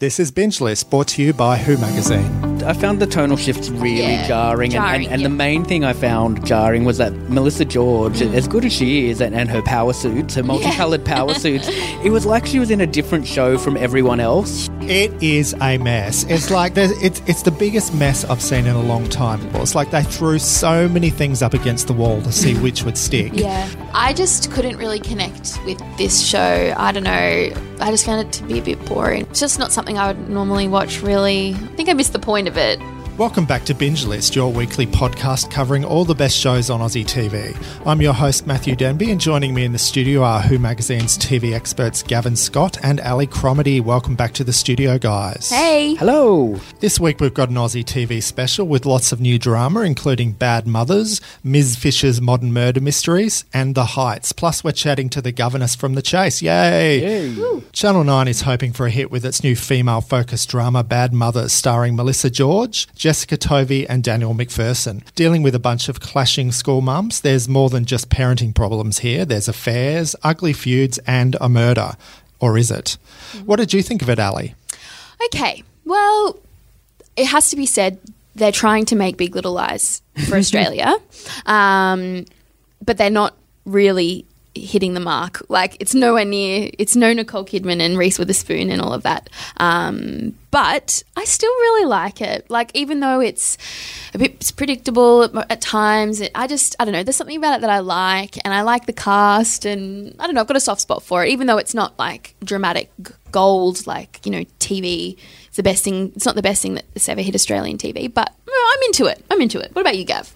This is Binge List, brought to you by Who Magazine. I found the tonal shifts really Yeah, jarring, jarring, and, and, and yeah. the main thing I found jarring was that Melissa George, Mm. as good as she is, and, and her power suits, her multicolored power suits, it was like she was in a different show from everyone else. It is a mess. It's like it's it's the biggest mess I've seen in a long time. It's like they threw so many things up against the wall to see which would stick. Yeah. I just couldn't really connect with this show. I don't know. I just found it to be a bit boring. It's just not something I would normally watch, really. I think I missed the point of it. Welcome back to Binge List, your weekly podcast covering all the best shows on Aussie TV. I'm your host, Matthew Denby, and joining me in the studio are Who Magazine's TV experts Gavin Scott and Ali Cromedy. Welcome back to the studio, guys. Hey. Hello. This week we've got an Aussie TV special with lots of new drama, including Bad Mothers, Ms. Fisher's Modern Murder Mysteries, and The Heights. Plus, we're chatting to the governess from The Chase. Yay! Channel 9 is hoping for a hit with its new female focused drama, Bad Mothers, starring Melissa George, Jessica Tovey, and Daniel McPherson. Dealing with a bunch of clashing school mums, there's more than just parenting problems here. There's affairs, ugly feuds, and a murder. Or is it? What did you think of it, Ali? Okay. Well, it has to be said they're trying to make Big Little Lies for Australia, um, but they're not really hitting the mark. Like it's nowhere near. It's no Nicole Kidman and Reese Witherspoon and all of that. Um, but I still really like it. Like even though it's a bit predictable at, at times, it, I just I don't know. There's something about it that I like, and I like the cast, and I don't know. I've got a soft spot for it, even though it's not like dramatic gold, like you know TV. It's the best thing. It's not the best thing that's ever hit Australian TV, but I'm into it. I'm into it. What about you, Gav?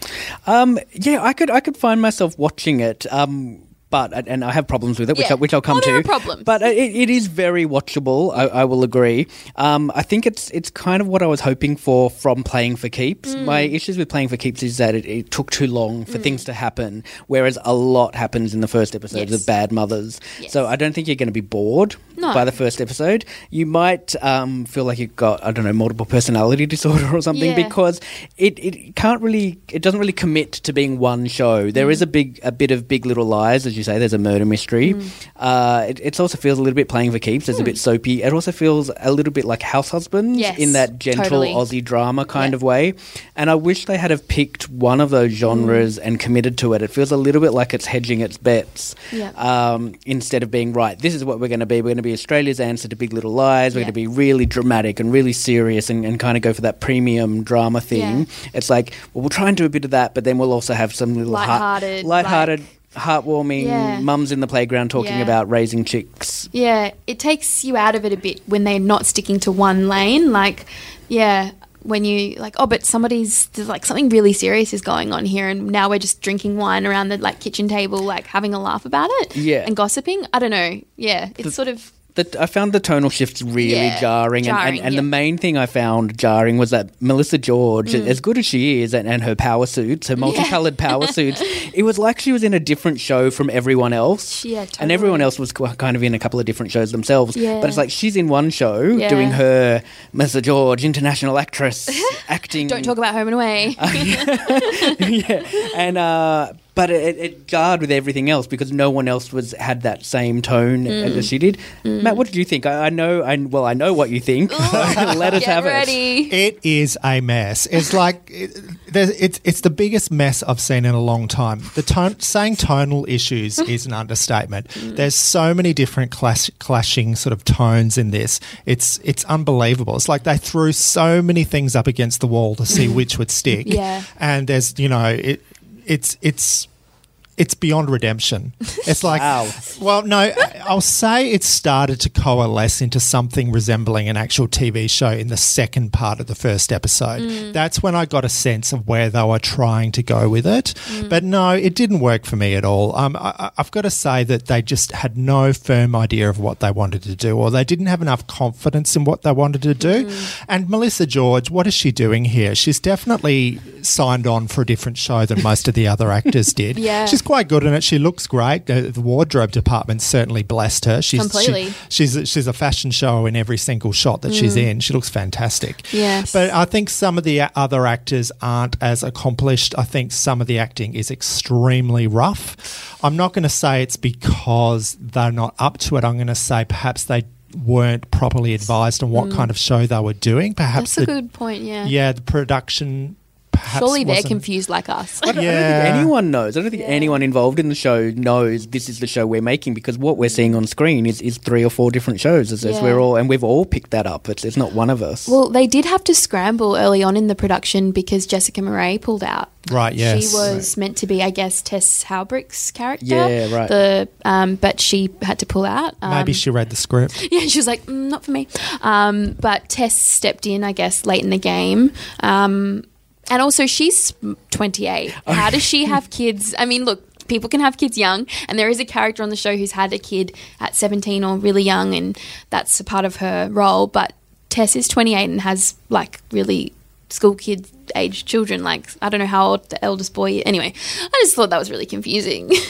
Um, yeah, I could I could find myself watching it. Um, but and I have problems with it, which Yeah. I, which I'll come Oh, to. problems. But it, it is very watchable. I, I will agree. Um, I think it's it's kind of what I was hoping for from playing for keeps. Mm. My issues with playing for keeps is that it, it took too long for things to happen, whereas a lot happens in the first episodes Yes. of Bad Mothers. Yes. So I don't think you're going to be bored No. by the first episode. You might um, feel like you've got I don't know multiple personality disorder or something Yeah. because it, it can't really it doesn't really commit to being one show. There Mm. is a big a bit of Big Little Lies, as you say. There's a murder mystery. Mm. Uh, it, it also feels a little bit playing for keeps. It's a bit soapy. It also feels a little bit like House Husbands Yes, in that gentle totally. Aussie drama kind Yeah. of way. And I wish they had have picked one of those genres Mm. and committed to it. It feels a little bit like it's hedging its bets Yeah. um, instead of being right. This is what we're going to be. We're going to be Australia's answer to Big Little Lies. We're Yeah. going to be really dramatic and really serious and, and kind of go for that premium drama thing. It's like, well, we'll try and do a bit of that, but then we'll also have some little heart- Lighthearted, lighthearted, like- heartwarming Yeah. mums in the playground talking Yeah. about raising chicks. Yeah, it takes you out of it a bit when they're not sticking to one lane. Like, yeah, when you like, oh, but somebody's there's like something really serious is going on here, and now we're just drinking wine around the like kitchen table, like having a laugh about it, Yeah. and gossiping. I don't know. Yeah, it's sort of The, I found the tonal shifts really Yeah, jarring, and, jarring, and, and yeah. the main thing I found jarring was that Melissa George, Mm. as good as she is, and, and her power suits, her multicolored power suits, it was like she was in a different show from everyone else. Yeah, And everyone else was kind of in a couple of different shows themselves. Yeah. But it's like she's in one show Yeah. doing her Melissa George, international actress, acting. don't talk about home and away. yeah, and uh, but it, it jarred with everything else because no one else was had that same tone Mm. as she did. Matt, what did you think? I, I know, I well, I know what you think. Let us Get have it. It is a mess. It's like it, it's it's the biggest mess I've seen in a long time. The tone, saying tonal issues is an understatement. There's so many different clash, clashing sort of tones in this. It's it's unbelievable. It's like they threw so many things up against the wall to see which would stick. Yeah. and there's you know it it's it's it's beyond redemption. It's like, Wow. well, no, I'll say it started to coalesce into something resembling an actual TV show in the second part of the first episode. Mm. That's when I got a sense of where they were trying to go with it. Mm. But no, it didn't work for me at all. Um, I, I've got to say that they just had no firm idea of what they wanted to do, or they didn't have enough confidence in what they wanted to do. Mm-hmm. And Melissa George, what is she doing here? She's definitely signed on for a different show than most of the other actors did. Yeah. She's quite good in it. She looks great. Uh, the wardrobe department certainly blessed her. She's Completely. She, she's a, she's a fashion show in every single shot that she's in. She looks fantastic. Mm. Yes. But I think some of the other actors aren't as accomplished. I think some of the acting is extremely rough. I'm not going to say it's because they're not up to it. I'm going to say perhaps they weren't properly advised on what kind of show they were doing. Perhaps Mm. That's a the, good point. Yeah. yeah, the production. Perhaps Surely they're wasn't- confused like us. I don't, I don't Yeah. think anyone knows. I don't think anyone involved in the show knows this is the show we're making because what we're seeing on screen is, is three or four different shows. As, as Yeah. we're all and we've all picked that up. It's, it's not one of us. Well, they did have to scramble early on in the production because Jessica Marais pulled out. Right, yes. She was meant to be, I guess, Tess Haubrich's character. Yeah, right. The um, but she had to pull out. Um, Maybe she read the script. yeah, she was like, mm, not for me. Um, but Tess stepped in, I guess, late in the game. Um, and also, she's 28. How does she have kids? I mean, look. People can have kids young, and there is a character on the show who's had a kid at 17 or really young, and that's a part of her role. But Tess is 28 and has like really school kids age children. Like, I don't know how old the eldest boy is. Anyway, I just thought that was really confusing.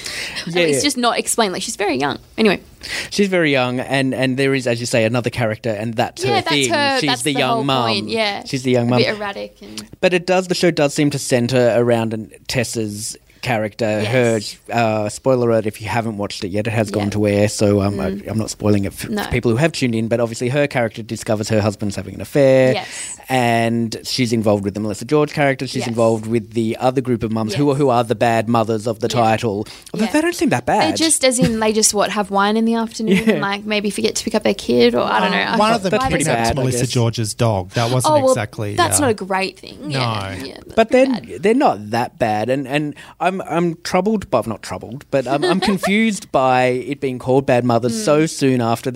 Yeah, it's yeah. just not explained. Like, she's very young. Anyway, She's very young, and, and there is, as you say, another character, and that's yeah, her that's thing. her. She's that's the, the young mum. Yeah, she's the young a mum. erratic and But it does. The show does seem to center around Tessa's character. Yes. Her uh, spoiler alert: if you haven't watched it yet, it has gone Yeah. to air. So um, I, I'm not spoiling it for, No. for people who have tuned in. But obviously, her character discovers her husband's having an affair. Yes. and she's involved with the Melissa George character. She's Yes. involved with the other group of mums who are who are the bad mothers of the Yeah. title. Although Yeah. they don't seem that they bad. just, as in, they just what have wine in the afternoon and like maybe forget to pick up their kid or I don't know. I One of them That's why pretty does that- kidnapped bad, Melissa. George's dog. That wasn't Oh well, exactly. that's uh, not a great thing. No. yeah, that's but pretty then bad. they're not that bad, and and I'm I'm troubled, but I'm not troubled, but I'm, I'm confused by it being called Bad Mothers so soon after Hmm.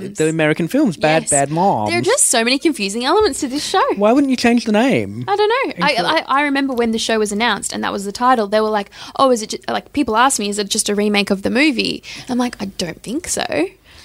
The, the the American films, Bad Yes. Bad Moms. There are just so many confusing elements to this show. Why wouldn't you change the name? I don't know. I, I, I remember when the show was announced and that was the title. They were like, "Oh, is it ju-, like?" People ask me, "Is it just a remake of the movie?" I'm like, "I don't think so."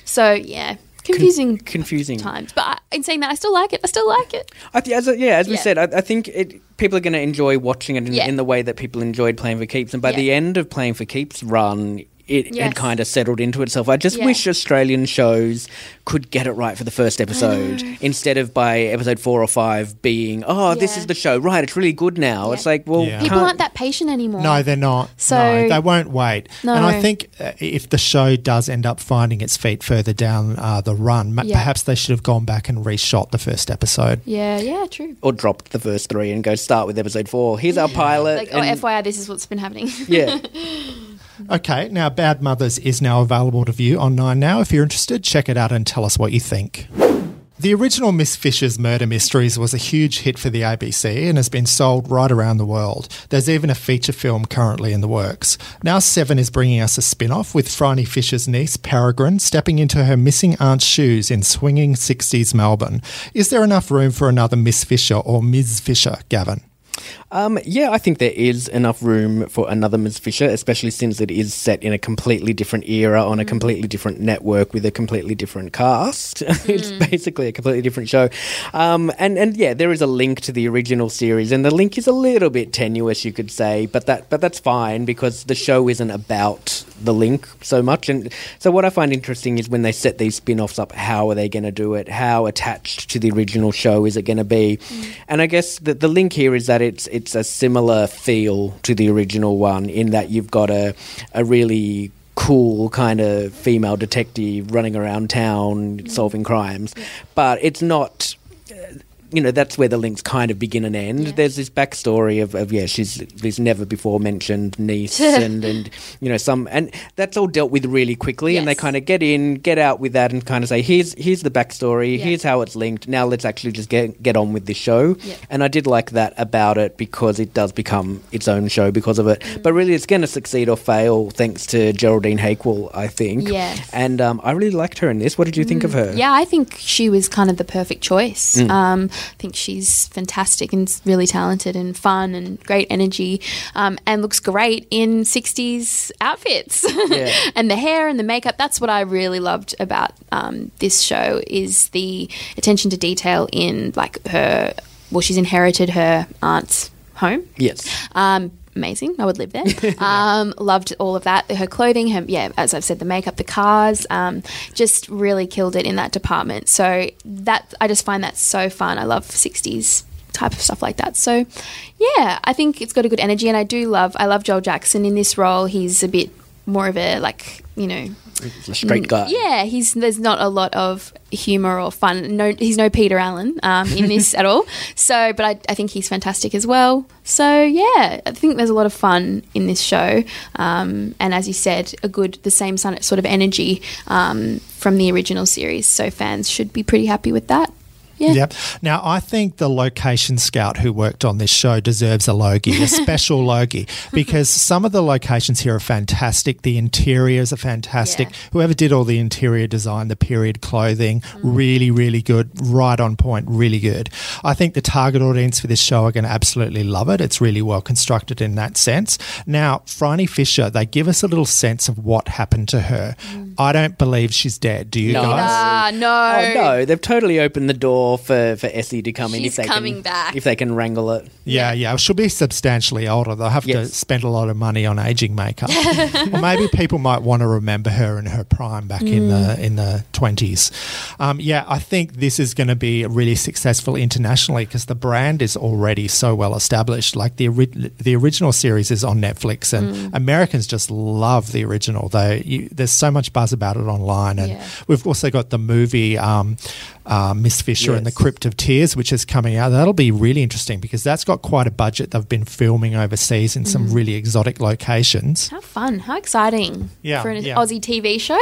So yeah, confusing confusing. times. But I, in saying that, I still like it. I still like it. I th- as a- yeah, as we Yeah. said, I, I think it, people are going to enjoy watching it in, Yeah. in the way that people enjoyed playing for keeps, and by Yeah. the end of playing for keeps run. It, Yes. it kind of settled into itself. I just Yeah. wish Australian shows could get it right for the first episode instead of by episode four or five being, oh, this is the show, right? It's really good now. Yeah. It's like, well, Yeah. People aren't that patient anymore. No, they're not. So- no, they won't wait. No. And I think uh, if the show does end up finding its feet further down uh, the run, Yeah. perhaps they should have gone back and reshot the first episode. Yeah, yeah, true. or dropped the first three and go start with episode four. Here's our pilot. Like, oh, and- FYI, this is what's been happening. yeah. Okay, now Bad Mothers is now available to view on Nine Now. If you're interested, check it out and tell us what you think. The original Miss Fisher's Murder Mysteries was a huge hit for the ABC and has been sold right around the world. There's even a feature film currently in the works. Now Seven is bringing us a spin-off with Phryne Fisher's niece, Peregrine, stepping into her missing aunt's shoes in swinging 60s Melbourne. Is there enough room for another Miss Fisher or Ms. Fisher, Gavin? Um, yeah, I think there is enough room for another Ms. Fisher, especially since it is set in a completely different era on a completely different network with a completely different cast. it's basically a completely different show. Um, and, and yeah, there is a link to the original series, and the link is a little bit tenuous, you could say, but that but that's fine because the show isn't about the link so much. And so what I find interesting is when they set these spin-offs up, how are they going to do it? How attached to the original show is it going to be? And I guess the, the link here is that it's it's a similar feel to the original one in that you've got a a really cool kind of female detective running around town solving crimes, but it's not you know that's where the links kind of begin and end. Yeah. There's this backstory of, of yeah, she's this never before mentioned niece, and and you know some, and that's all dealt with really quickly, and they kind of get in, get out with that, and kind of say here's here's the backstory, Yeah. here's how it's linked. Now let's actually just get get on with this show, Yeah. and I did like that about it because it does become its own show because of it. Mm. But really, it's going to succeed or fail thanks to Geraldine Hakewell, I think. Yes. and um, I really liked her in this. What did you think of her? Yeah, I think she was kind of the perfect choice. Mm. Um, I think she's fantastic and really talented and fun and great energy um, and looks great in 60s outfits. Yeah. and the hair and the makeup, that's what I really loved about um, this show is the attention to detail in like her, well, she's inherited her aunt's home. Yes. Um, amazing. I would live there. um, loved all of that. Her clothing, her yeah, as I've said, the makeup, the cars, um, just really killed it in that department. So that I just find that so fun. I love '60s type of stuff like that. So yeah, I think it's got a good energy, and I do love. I love Joel Jackson in this role. He's a bit more of a like you know A straight guy. Yeah, he's there's not a lot of humor or fun. No, he's no Peter Allen um, in this at all. So, but I, I think he's fantastic as well. So yeah, I think there's a lot of fun in this show, um, and as you said, a good the same sort of energy um, from the original series. So fans should be pretty happy with that. Yeah. Yep. Now, I think the location scout who worked on this show deserves a Logie, a special Logie, because some of the locations here are fantastic. The interiors are fantastic. Yeah. Whoever did all the interior design, the period clothing, really, really good, right on point, really good. I think the target audience for this show are going to absolutely love it. It's really well constructed in that sense. Now, Phryne Fisher, they give us a little sense of what happened to her. I don't believe she's dead. Do you No. guys? Ah, no. Oh no, they've totally opened the door for, for Essie to come in She's if they coming can back. if they can wrangle it. Yeah, yeah. She'll be substantially older. They'll have to spend a lot of money on aging makeup. or maybe people might want to remember her in her prime back in the in the twenties. Um, yeah, I think this is going to be really successful internationally because the brand is already so well established. Like the ori- the original series is on Netflix, and Americans just love the original. They you, there's so much buzz about it online, and Yeah. we've also got the movie. Um, uh, Miss Fisher and the Crypt of Tears, which is coming out. That'll be really interesting because that's got quite a budget. They've been filming overseas in some really exotic locations. How fun! How exciting! Yeah, for an yeah. Aussie TV show.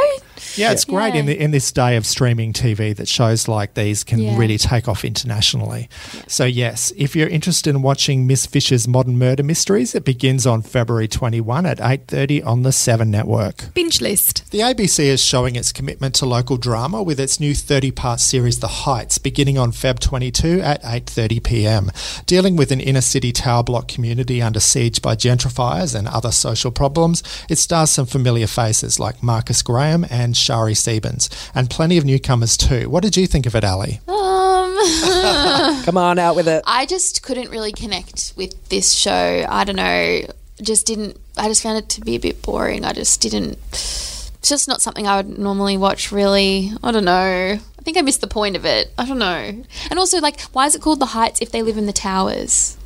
Yeah, it's great in the, in this day of streaming TV that shows like these can Yeah. really take off internationally. So yes, if you're interested in watching Miss Fisher's Modern Murder Mysteries, it begins on February 21 at 8:30 on the 7 network. Binge list. The ABC is showing its commitment to local drama with its new 30-part series The Heights beginning on Feb 22 at 8:30 p.m. Dealing with an inner-city tower block community under siege by gentrifiers and other social problems, it stars some familiar faces like Marcus Graham and Shari Sebbens and plenty of newcomers too. What did you think of it, Ali? Um, Come on, out with it. I just couldn't really connect with this show. I don't know. Just didn't. I just found it to be a bit boring. I just didn't. It's just not something I would normally watch. Really, I don't know. I think I missed the point of it. I don't know. And also, like, why is it called the Heights if they live in the towers?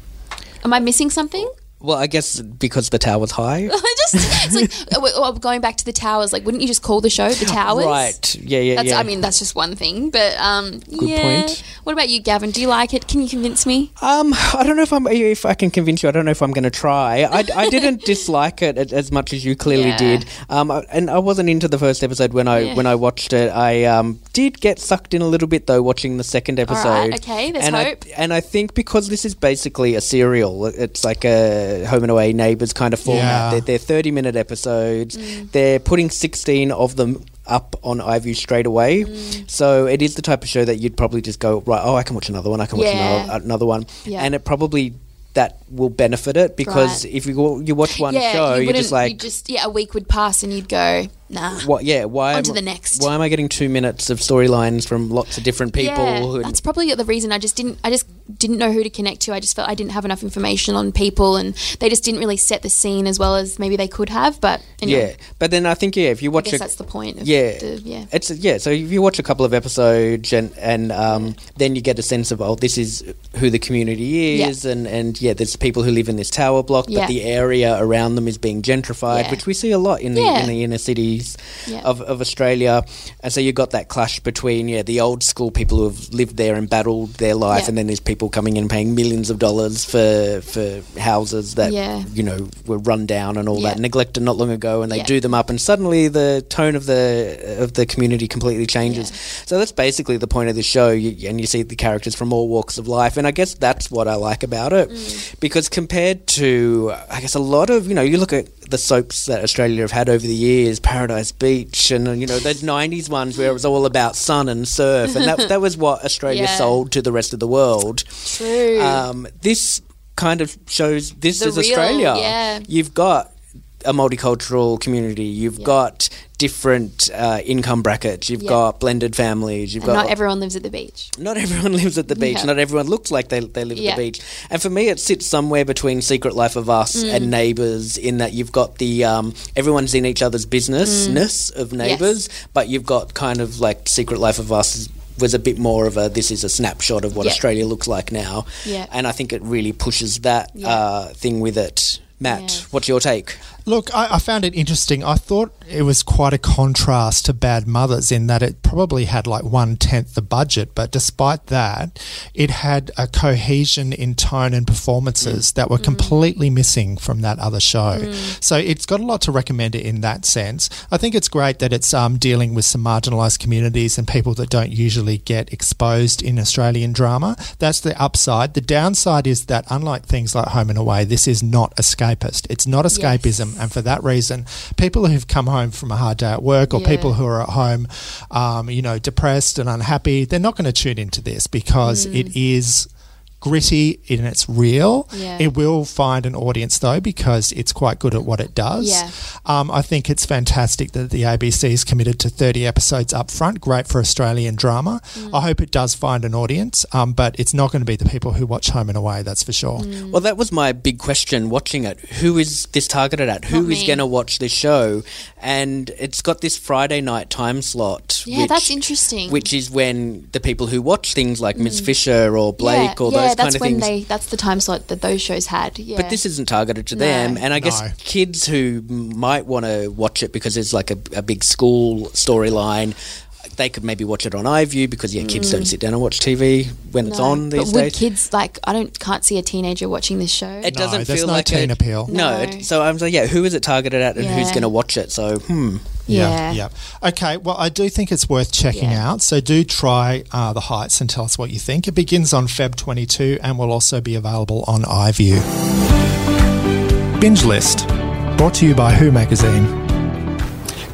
Am I missing something? Well, I guess because the tower's high. I just it's like uh, w- w- going back to the towers. Like, wouldn't you just call the show the Towers? Right. Yeah, yeah, That's, yeah. I mean, that's just one thing, but um, Good yeah. point. What about you, Gavin? Do you like it? Can you convince me? Um, I don't know if I'm if I can convince you. I don't know if I'm going to try. I, I didn't dislike it as much as you clearly Yeah. did. Um, and I wasn't into the first episode when I Yeah. when I watched it. I um did get sucked in a little bit though watching the second episode. right, okay, there's and hope. I, and I think because this is basically a serial, it's like a Home and Away Neighbours kind of format. Yeah. They're, they're thirty minute episodes. Mm. They're putting sixteen of them up on iView straight away. Mm. So it is the type of show that you'd probably just go right. Oh, I can watch another one. I can watch Yeah. another, another one, Yeah. and it probably that will benefit it because Right. if you you watch one yeah, show, you you're just like. you just yeah, a week would pass and you'd go nah. what? Yeah. Why? On am, to the next. Why am I getting two minutes of storylines from lots of different people? Yeah, that's probably the reason I just didn't. I just didn't know who to connect to. I just felt I didn't have enough information on people, and they just didn't really set the scene as well as maybe they could have. But anyway, yeah, but then I think yeah, if you I watch guess a, that's the point. Of yeah, the, yeah. it's yeah. So if you watch a couple of episodes and and um, then you get a sense of oh, this is who the community Yeah. is, and and yeah, there's people who live in this tower block, Yeah. but the area around them is being gentrified, Yeah. which we see a lot in the Yeah. in the inner city Yeah. of, of Australia, and so you've got that clash between yeah the old school people who have lived there and battled their life, Yeah. and then there's people coming in paying millions of dollars for for houses that Yeah. you know were run down and all that, neglected not long ago, and they do them up, and suddenly the tone of the of the community completely changes. So that's basically the point of the show, you, and you see the characters from all walks of life, and I guess that's what I like about it, Mm. because compared to I guess a lot of you know you look at the soaps that Australia have had over the years, Paradise Beach, and you know those '90s ones where it was all about sun and surf, and that that was what Australia Yeah. sold to the rest of the world. True. Um, this kind of shows this The is real- Australia. yeah. You've got a multicultural community. You've Yeah. got different uh, income brackets. You've Yeah. got blended families. You've and got not everyone lives at the beach. not everyone lives at the beach. Yeah. Not everyone looks like they, they live Yeah. at the beach. And for me, it sits somewhere between Secret Life of Us Mm. and Neighbours in that you've got the um, everyone's in each other's businessness Mm. of Neighbours, but you've got kind of like Secret Life of Us was a bit more of a this is a snapshot of what Yeah. Australia looks like now. Yeah. And I think it really pushes that Yeah. uh, thing with it. Matt, Yeah. what's your take? Look, I, I found it interesting. I thought it was quite a contrast to Bad Mothers in that it probably had like one tenth the budget, but despite that, it had a cohesion in tone and performances that were completely missing from that other show. So it's got a lot to recommend it in that sense. I think it's great that it's um, dealing with some marginalised communities and people that don't usually get exposed in Australian drama. That's the upside. The downside is that, unlike things like Home and Away, this is not escapist. It's not escapism, and for that reason, people who've come home from a hard day at work or Yeah. people who are at home, um, you know, depressed and unhappy, they're not going to tune into this because Mm. it is gritty and it's real. Yeah. It will find an audience though because it's quite good at what it does. Yeah. Um, I think it's fantastic that the ABC is committed to 30 episodes up front. Great for Australian drama. Mm. I hope it does find an audience, um, but it's not going to be the people who watch Home and Away, that's for sure. Mm. Well, that was my big question watching it. Who is this targeted at? Who Not is going to watch this show? And it's got this Friday night time slot. Yeah, which, that's interesting. Which is when the people who watch things like Miss Fisher or Blake yeah, or yeah, that's kind of when things. they that's the time slot that those shows had. Yeah. But this isn't targeted to No. them. And I guess kids who might want to watch it because it's like a, a big school storyline. They could maybe watch it on iView because yeah, kids don't sit down and watch TV when it's Mm. On these but would days. kids like? I don't can't see a teenager watching this show. It No, doesn't feel no like teen appeal. No, No. so I'm like, yeah, who is it targeted at, and who's going to watch it? So, hmm, yeah. Yeah. Okay. Well, I do think it's worth checking Yeah. out. So do try uh, The Heights and tell us what you think. It begins on Feb 22 and will also be available on iView. Binge List, brought to you by Who Magazine.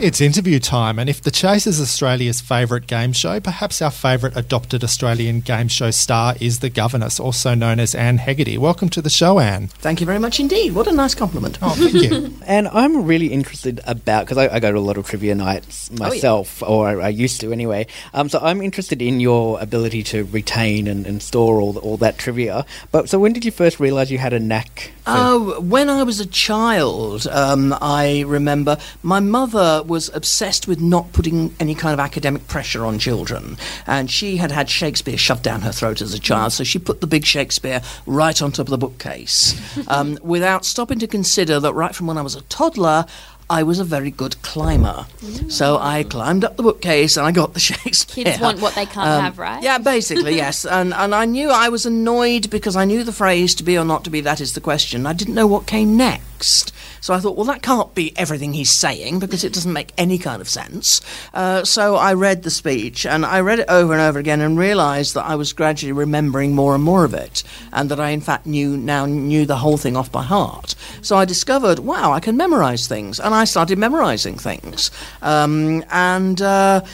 It's interview time, and if The Chase is Australia's favourite game show, perhaps our favourite adopted Australian game show star is The Governess, also known as Anne Hegarty. Welcome to the show, Anne. Thank you very much indeed. What a nice compliment. Oh, thank you. And I'm really interested about because I, I go to a lot of trivia nights myself, or I, I used to anyway. Um, so I'm interested in your ability to retain and, and store all the, all that trivia. But so when did you first realise you had a knack? For, Oh, when I was a child, um, I remember my mother was obsessed with not putting any kind of academic pressure on children. And she had had Shakespeare shoved down her throat as a child, so she put the big Shakespeare right on top of the bookcase um, without stopping to consider that right from when I was a toddler, I was a very good climber. So I climbed up the bookcase and I got the Shakespeare. Kids want what they can't Um, have, right? Yeah, basically, yes. And and I knew I was annoyed because I knew the phrase "to be or not to be." That is the question. I didn't know what came next, so I thought, well, that can't be everything he's saying because it doesn't make any kind of sense. Uh, so I read the speech and I read it over and over again and realised that I was gradually remembering more and more of it, and that I in fact knew now knew the whole thing off by heart. So I discovered, wow, I can memorise things, and I started memorising things, um, and. Uh,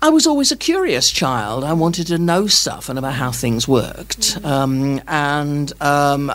I was always a curious child. I wanted to know stuff and about how things worked. Um, and um,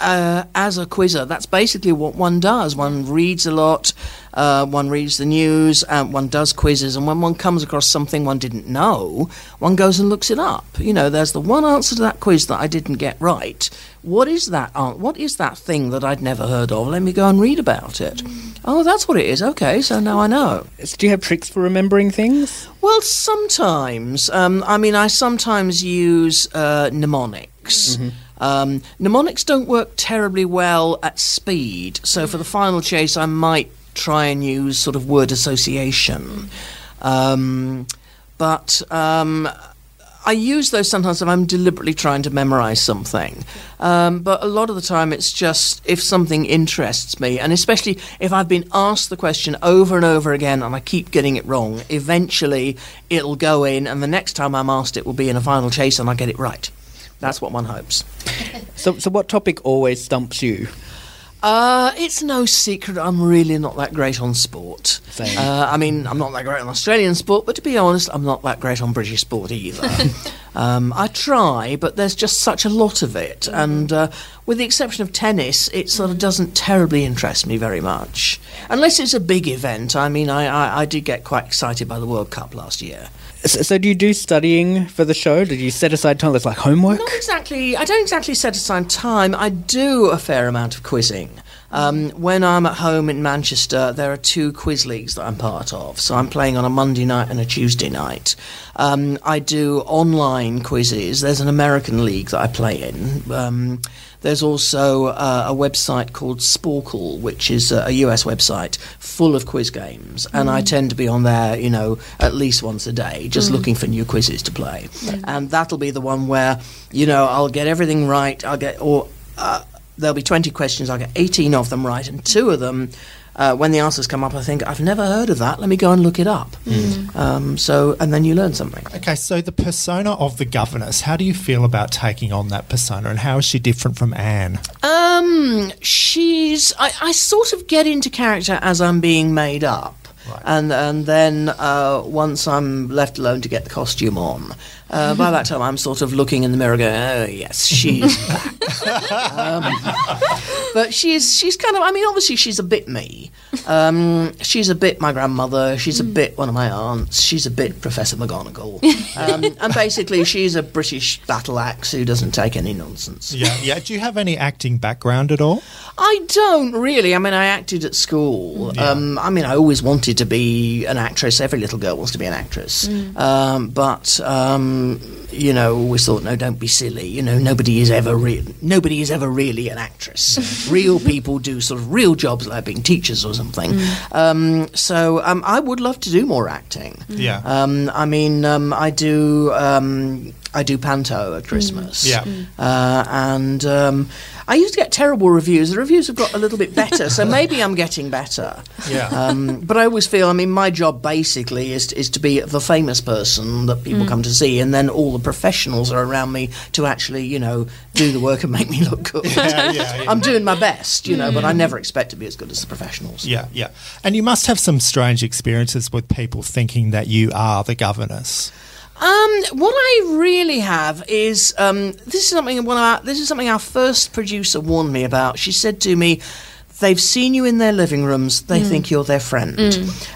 uh, as a quizzer, that's basically what one does. One reads a lot, uh, one reads the news, and one does quizzes. And when one comes across something one didn't know, one goes and looks it up. You know, there's the one answer to that quiz that I didn't get right. What is that? an- What is that thing that I'd never heard of? Let me go and read about it. Oh, that's what it is. Okay, so now I know. Do you have tricks for remembering things? Well, sometimes. Um, I mean, I sometimes use uh, mnemonics. Um, mnemonics don't work terribly well at speed. So for the final chase, I might try and use sort of word association. Um, but um, I use those sometimes if I'm deliberately trying to memorize something. Um, but a lot of the time, it's just if something interests me, and especially if I've been asked the question over and over again and I keep getting it wrong, eventually it'll go in, and the next time I'm asked, it will be in a final chase and I get it right. That's what one hopes. So, so what topic always stumps you? Uh, it's no secret I'm really not that great on sport. Uh, I mean, I'm not that great on Australian sport, but to be honest, I'm not that great on British sport either. um, I try, but there's just such a lot of it. And uh, with the exception of tennis, it sort of doesn't terribly interest me very much. Unless it's a big event. I mean, I, I, I did get quite excited by the World Cup last year. So, so do you do studying for the show? Did you set aside time that's like homework? Not exactly. I don't exactly set aside time. I do a fair amount of quizzing. Um, when I'm at home in Manchester, there are two quiz leagues that I'm part of. So I'm playing on a Monday night and a Tuesday night. Um, I do online quizzes. There's an American league that I play in. Um, there's also uh, a website called Sporcle, which is a, US website full of quiz games, and I tend to be on there, you know, at least once a day, just looking for new quizzes to play. And that'll be the one where, you know, I'll get everything right. I'll get or uh, there'll be 20 questions. I'll get 18 of them right, and two of them. Uh, when the answers come up, I think I've never heard of that. Let me go and look it up. Um, so, and then you learn something. Okay, so the persona of the governess, how do you feel about taking on that persona and how is she different from Anne? Um, she's. I, I sort of get into character as I'm being made up. Right. And and then uh, once I'm left alone to get the costume on, uh, by that time I'm sort of looking in the mirror, going, "Oh yes, she's back." um, but she's she's kind of. I mean, obviously she's a bit me. Um, she's a bit my grandmother. She's a bit one of my aunts. She's a bit Professor McGonagall. Um, and basically, she's a British battle axe who doesn't take any nonsense. Yeah, yeah. Do you have any acting background at all? I don't really. I mean, I acted at school. Um, I mean, I always wanted to be an actress. Every little girl wants to be an actress. Um, but um, you know, always thought, no, don't be silly. You know, nobody is ever re- nobody is ever really an actress. real people do sort of real jobs like being teachers or something. Um, so um, I would love to do more acting. Yeah. Um, I mean, um, I do. Um, I do panto at Christmas. Yeah. Uh, and um, I used to get terrible reviews. The reviews have got a little bit better, so maybe I'm getting better. Yeah. Um, but I always feel, I mean, my job basically is, is to be the famous person that people come to see, and then all the professionals are around me to actually, you know, do the work and make me look good. Yeah, yeah, yeah. I'm doing my best, you know, but I never expect to be as good as the professionals. Yeah, yeah. And you must have some strange experiences with people thinking that you are the governess. Um, what I really have is um, this is something one of our, this is something our first producer warned me about. She said to me, "They've seen you in their living rooms. They think you're their friend."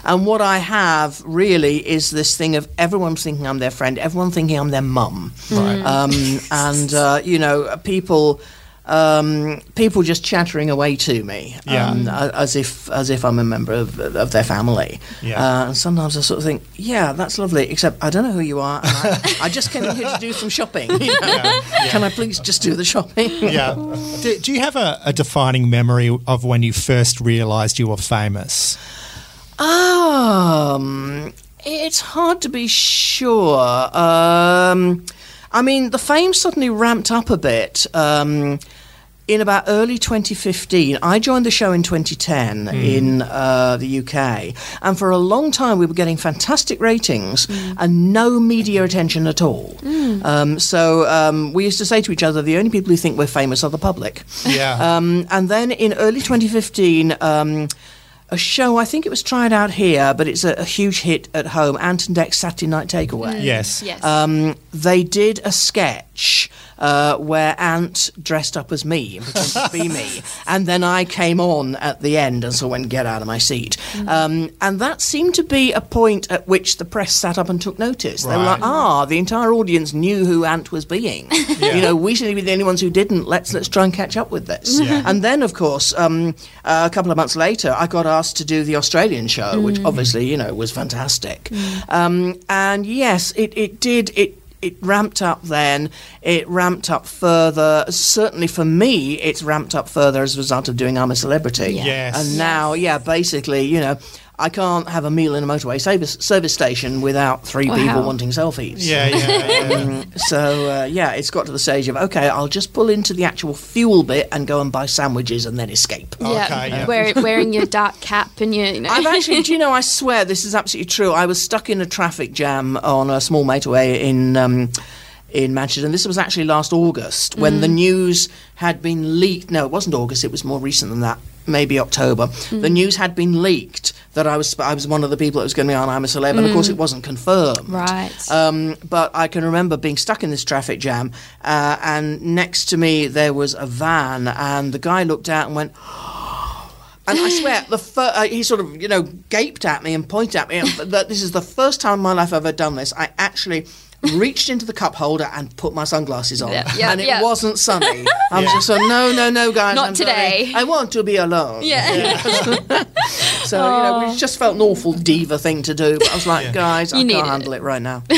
And what I have really is this thing of everyone thinking I'm their friend, everyone thinking I'm their mum, Right. um, and uh, you know, people. Um, people just chattering away to me, um, a- as if as if I'm a member of, of their family. Yeah. Uh, and sometimes I sort of think, yeah, that's lovely, except I don't know who you are. And I, I just came in here to do some shopping. you know. Can I please just do the shopping? Yeah. do, do you have a, a defining memory of when you first realised you were famous? Um, it's hard to be sure. Um, I mean, the fame suddenly ramped up a bit. Um, in about early 2015, I joined the show in 2010 in uh, the UK, and for a long time we were getting fantastic ratings and no media attention at all. Um, so um, we used to say to each other, the only people who think we're famous are the public. Yeah. Um, and then in early 2015, um, a show, I think it was tried out here, but it's a, a huge hit at home, Ant and Dec's Saturday Night Takeaway. yes. Yes. Um, they did a sketch uh, where Ant dressed up as me and pretended to be me, and then I came on at the end and so went get out of my seat. Um, and that seemed to be a point at which the press sat up and took notice. They were like, "Ah, the entire audience knew who Ant was being. You know, we should be the only ones who didn't. Let's let's try and catch up with this." Yeah. And then, of course, um, uh, a couple of months later, I got asked to do the Australian show, which obviously, you know, was fantastic. Um, and yes, it, it did. It it ramped up then. It ramped up further. Certainly for me, it's ramped up further as a result of doing I'm a Celebrity. Yes. And now, yeah, basically, you know, I can't have a meal in a motorway service, service station without three Wow. people wanting selfies. Yeah, yeah, yeah. So uh, yeah, it's got to the stage of okay, I'll just pull into the actual fuel bit and go and buy sandwiches and then escape. yeah, Okay, yeah. Wear, wearing your dark cap and your. You know. I've actually, do you know? I swear this is absolutely true. I was stuck in a traffic jam on a small motorway in. Um, in Manchester, and this was actually last August when the news had been leaked. No, it wasn't August; it was more recent than that, maybe October. The news had been leaked that I was I was one of the people that was going to be on I'm a Celeb, and of course it wasn't confirmed. Right. Um, but I can remember being stuck in this traffic jam, uh, and next to me there was a van, and the guy looked out and went. And I swear, the fir- uh, he sort of, you know, gaped at me and pointed at me. And that this is the first time in my life I've ever done this. I actually reached into the cup holder and put my sunglasses on, Yeah, yeah, and it yeah. wasn't sunny. I was just so no, no, no, guys, Not I'm sorry. today." I want to be alone. yeah. So you know, it just felt an awful diva thing to do. But I was like, guys, I can't needed handle it right now.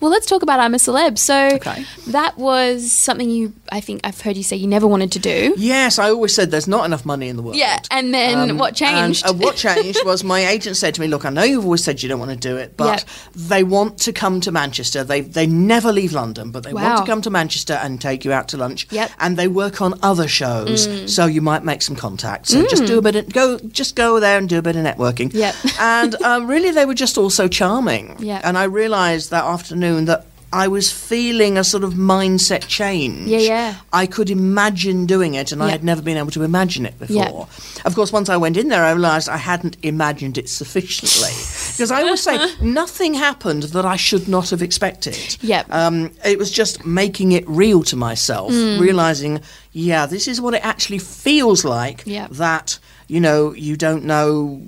Well, let's talk about I'm a Celeb. So Okay. that was something you, I think I've heard you say you never wanted to do. Yes, I always said there's not enough money in the world. Yeah. And then Um, what changed? And, uh, what changed was my agent said to me, "Look, I know you've always said you don't want to do it, but Yep. they want to come to Manchester. They they never leave London, but they want to come to Manchester and take you out to lunch. Yep. Mm. And they work on other shows, so you might make some contacts. So just do a bit of go, just go there and do a bit of networking. Yep. and um, really, they were just all so charming. Yep. And I realised that afternoon that. I was feeling a sort of mindset change. Yeah, yeah. I could imagine doing it, and I had never been able to imagine it Yeah. before. Of course, once I went in there, I realised I hadn't imagined it sufficiently. Because I always say nothing happened that I should not have expected. Yep. Um, it was just making it real to myself, Hmm. realising, yeah, this is what it actually feels like. Yep. That you know you don't know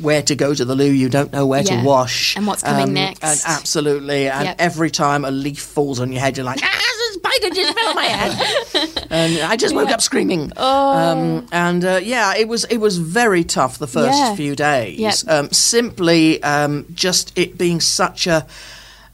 where to go to the loo, you don't know where Yeah. to wash, And what's coming Um, next. and absolutely, and Yep. every time a leaf falls on your head, you're like, ah, this spider just fell on my head, and I just woke up screaming. Um, and uh, yeah, it was it was very tough the first Oh. Yeah. few days. Yep. Um, simply, um, just it being such a,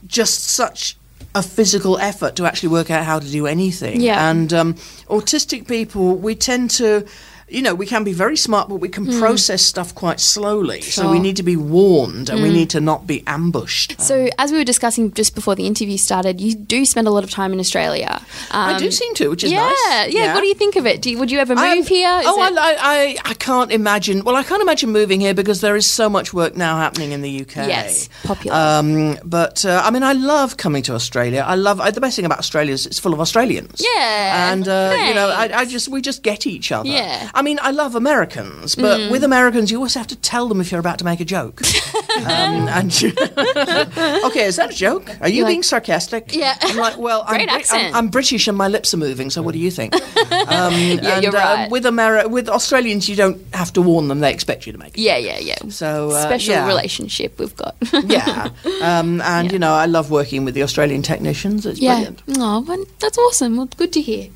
just such a physical effort to actually work out how to do anything. Yeah. And um, autistic people, we tend to. You know, we can be very smart, but we can process stuff quite slowly. So we Hmm. Sure. Hmm. need to be warned and we need to not be ambushed. so, as we were discussing just before the interview started, you do spend a lot of time in Australia. I Um, do seem to, which is yeah, nice. yeah, yeah. What do you think of it? Do you, would you ever move Um, here? Is oh, it- I, I, I can't imagine. Well, I can't imagine moving here because there is so much work now happening in the UK. Yes, popular. Um, but uh, I mean, I love coming to Australia. I love uh, the best thing about Australia is it's full of Australians. Yeah, and uh, you know, I, I just we just get each other. Yeah. Mm. I mean, I love Americans, but with Americans, you always have to tell them if you're about to make a joke. um, and okay, is that a joke? Are you like- being sarcastic? Yeah. I'm like, well, I'm, Great accent. I'm, I'm British and my lips are moving. So what do you think? Um, Yeah, and, you're uh, right. with Ameri- with Australians, you don't have to warn them; they expect you to make it. yeah, yeah, yeah. So uh, Special yeah. relationship we've got. yeah, um, and you know, I love working with the Australian technicians. It's yeah. brilliant. Oh, well, that's awesome. Well, good to hear.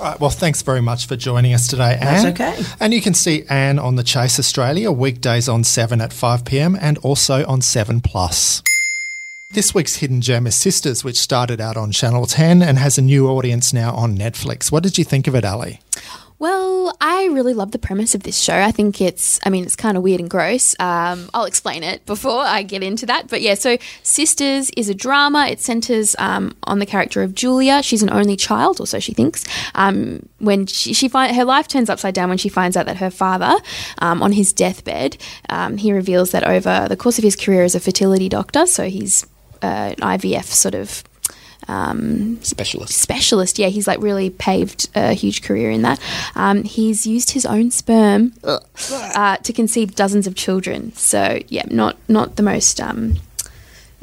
All right, well, thanks very much for joining us today, That's Anne. okay. And you can see Anne on the Chase Australia weekdays on 7 at 5 pm and also on 7 Plus. This week's hidden gem is Sisters, which started out on Channel 10 and has a new audience now on Netflix. What did you think of it, Ali? Well, I really love the premise of this show. I think it's, I mean, it's kind of weird and gross. Um, I'll explain it before I get into that. But yeah, so Sisters is a drama. It centers um, on the character of Julia. She's an only child, or so she thinks. Um, when she, she find, her life turns upside down when she finds out that her father, um, on his deathbed, um, he reveals that over the course of his career as a fertility doctor, so he's uh, an IVF sort of Specialist. specialist. Yeah, he's like really paved a huge career in that. Um, he's used his own sperm uh, to conceive dozens of children. So yeah, not not the most. Um,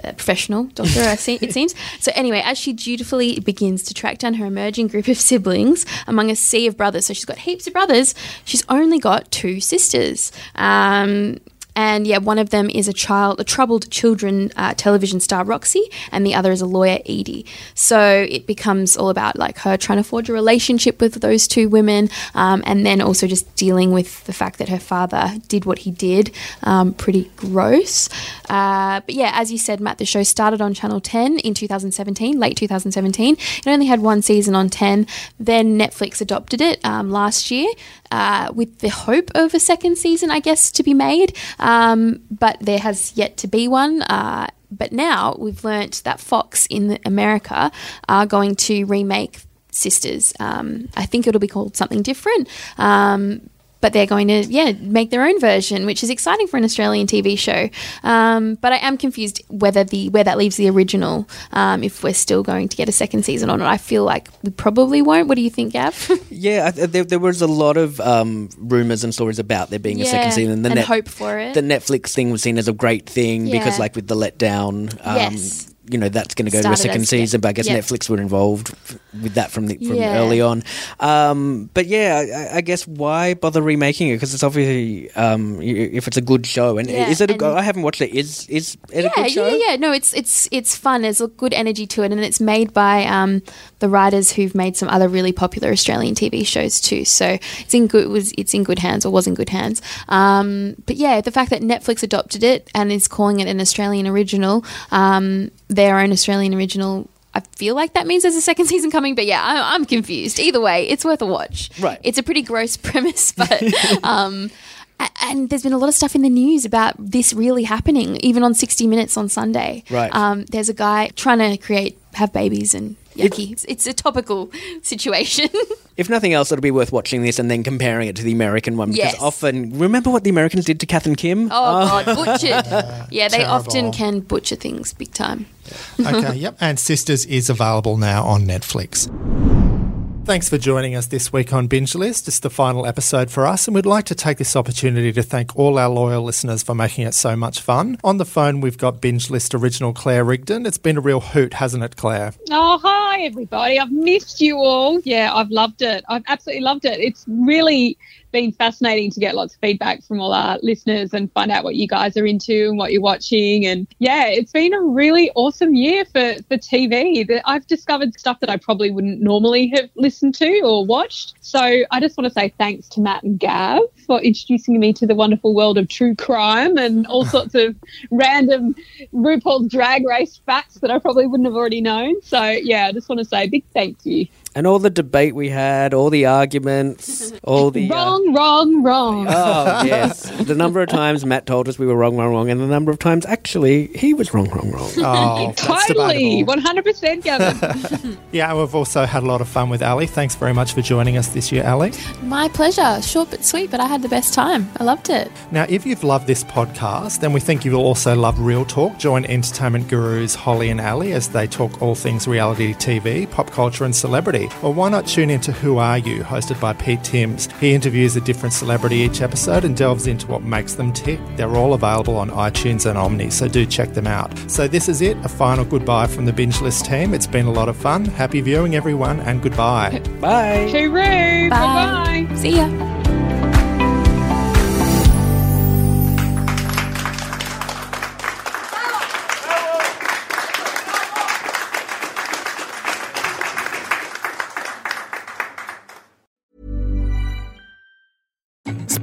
uh, professional doctor, I see, it seems. So, anyway, as she dutifully begins to track down her emerging group of siblings among a sea of brothers, so she's got heaps of brothers, she's only got two sisters. Um, and yeah, one of them is a child, a troubled children uh, television star Roxy, and the other is a lawyer Edie. So it becomes all about like her trying to forge a relationship with those two women, um, and then also just dealing with the fact that her father did what he did. Um, pretty gross. Uh, but yeah, as you said, Matt, the show started on Channel 10 in 2017, late 2017. It only had one season on 10. Then Netflix adopted it um, last year uh, with the hope of a second season, I guess, to be made. Um, but there has yet to be one. Uh, but now we've learnt that Fox in America are going to remake Sisters. Um, I think it'll be called something different. Um, but they're going to yeah make their own version, which is exciting for an Australian TV show. Um, but I am confused whether the where that leaves the original. Um, if we're still going to get a second season on it, I feel like we probably won't. What do you think, Gav? yeah, I, there, there, was a lot of um, rumors and stories about there being yeah, a second season. The and net, hope for it. The Netflix thing was seen as a great thing yeah. because, like, with the letdown. yes you know that's going to go to a second season, but I guess yep. Netflix were involved with that from the, from yeah. early on. Um, but yeah, I, I, guess why bother remaking it? Because it's obviously um, if it's a good show, and yeah, is it? A, I haven't watched it. Is is it yeah, a good show? Yeah, yeah, no, it's it's it's fun. There's a good energy to it, and it's made by um, the writers who've made some other really popular Australian TV shows too. So it's in good was it's in good hands or was in good hands. Um, but yeah, the fact that Netflix adopted it and is calling it an Australian original um, their own Australian original. I feel like that means there's a second season coming, but yeah, I'm, I'm confused. Either way, it's worth a watch. Right. It's a pretty gross premise, but um, and there's been a lot of stuff in the news about this really happening, even on 60 Minutes on Sunday. Right. Um, there's a guy trying to create have babies and yucky. It's, it's a topical situation. if nothing else, it'll be worth watching this and then comparing it to the American one because yes. often remember what the Americans did to Kath and Kim. Oh, oh. God, butchered. yeah, they Terrible. often can butcher things big time. okay, yep. And Sisters is available now on Netflix. Thanks for joining us this week on Binge List. It's the final episode for us, and we'd like to take this opportunity to thank all our loyal listeners for making it so much fun. On the phone, we've got Binge List original Claire Rigdon. It's been a real hoot, hasn't it, Claire? Oh, hi, everybody. I've missed you all. Yeah, I've loved it. I've absolutely loved it. It's really been fascinating to get lots of feedback from all our listeners and find out what you guys are into and what you're watching. And yeah, it's been a really awesome year for, for TV. I've discovered stuff that I probably wouldn't normally have listened to or watched. So I just want to say thanks to Matt and Gav for introducing me to the wonderful world of true crime and all sorts of random RuPaul's drag race facts that I probably wouldn't have already known. So yeah, I just want to say a big thank you and all the debate we had, all the arguments, all the uh, wrong, uh, wrong, wrong. Oh yes, the number of times Matt told us we were wrong, wrong, wrong, and the number of times actually he was wrong, wrong, wrong. Oh, totally, one hundred percent, Gavin. yeah, we've also had a lot of fun with Ali. Thanks very much for joining us this year, Ali. My pleasure. Short but sweet, but I had the best time. I loved it. Now, if you've loved this podcast, then we think you will also love Real Talk. Join entertainment gurus Holly and Ali as they talk all things reality TV, pop culture, and celebrity. Or why not tune into Who Are You, hosted by Pete Timms. He interviews a different celebrity each episode and delves into what makes them tick. They're all available on iTunes and Omny, so do check them out. So this is it, a final goodbye from the Binge List team. It's been a lot of fun. Happy viewing, everyone, and goodbye. Bye. Bye. Bye. See ya.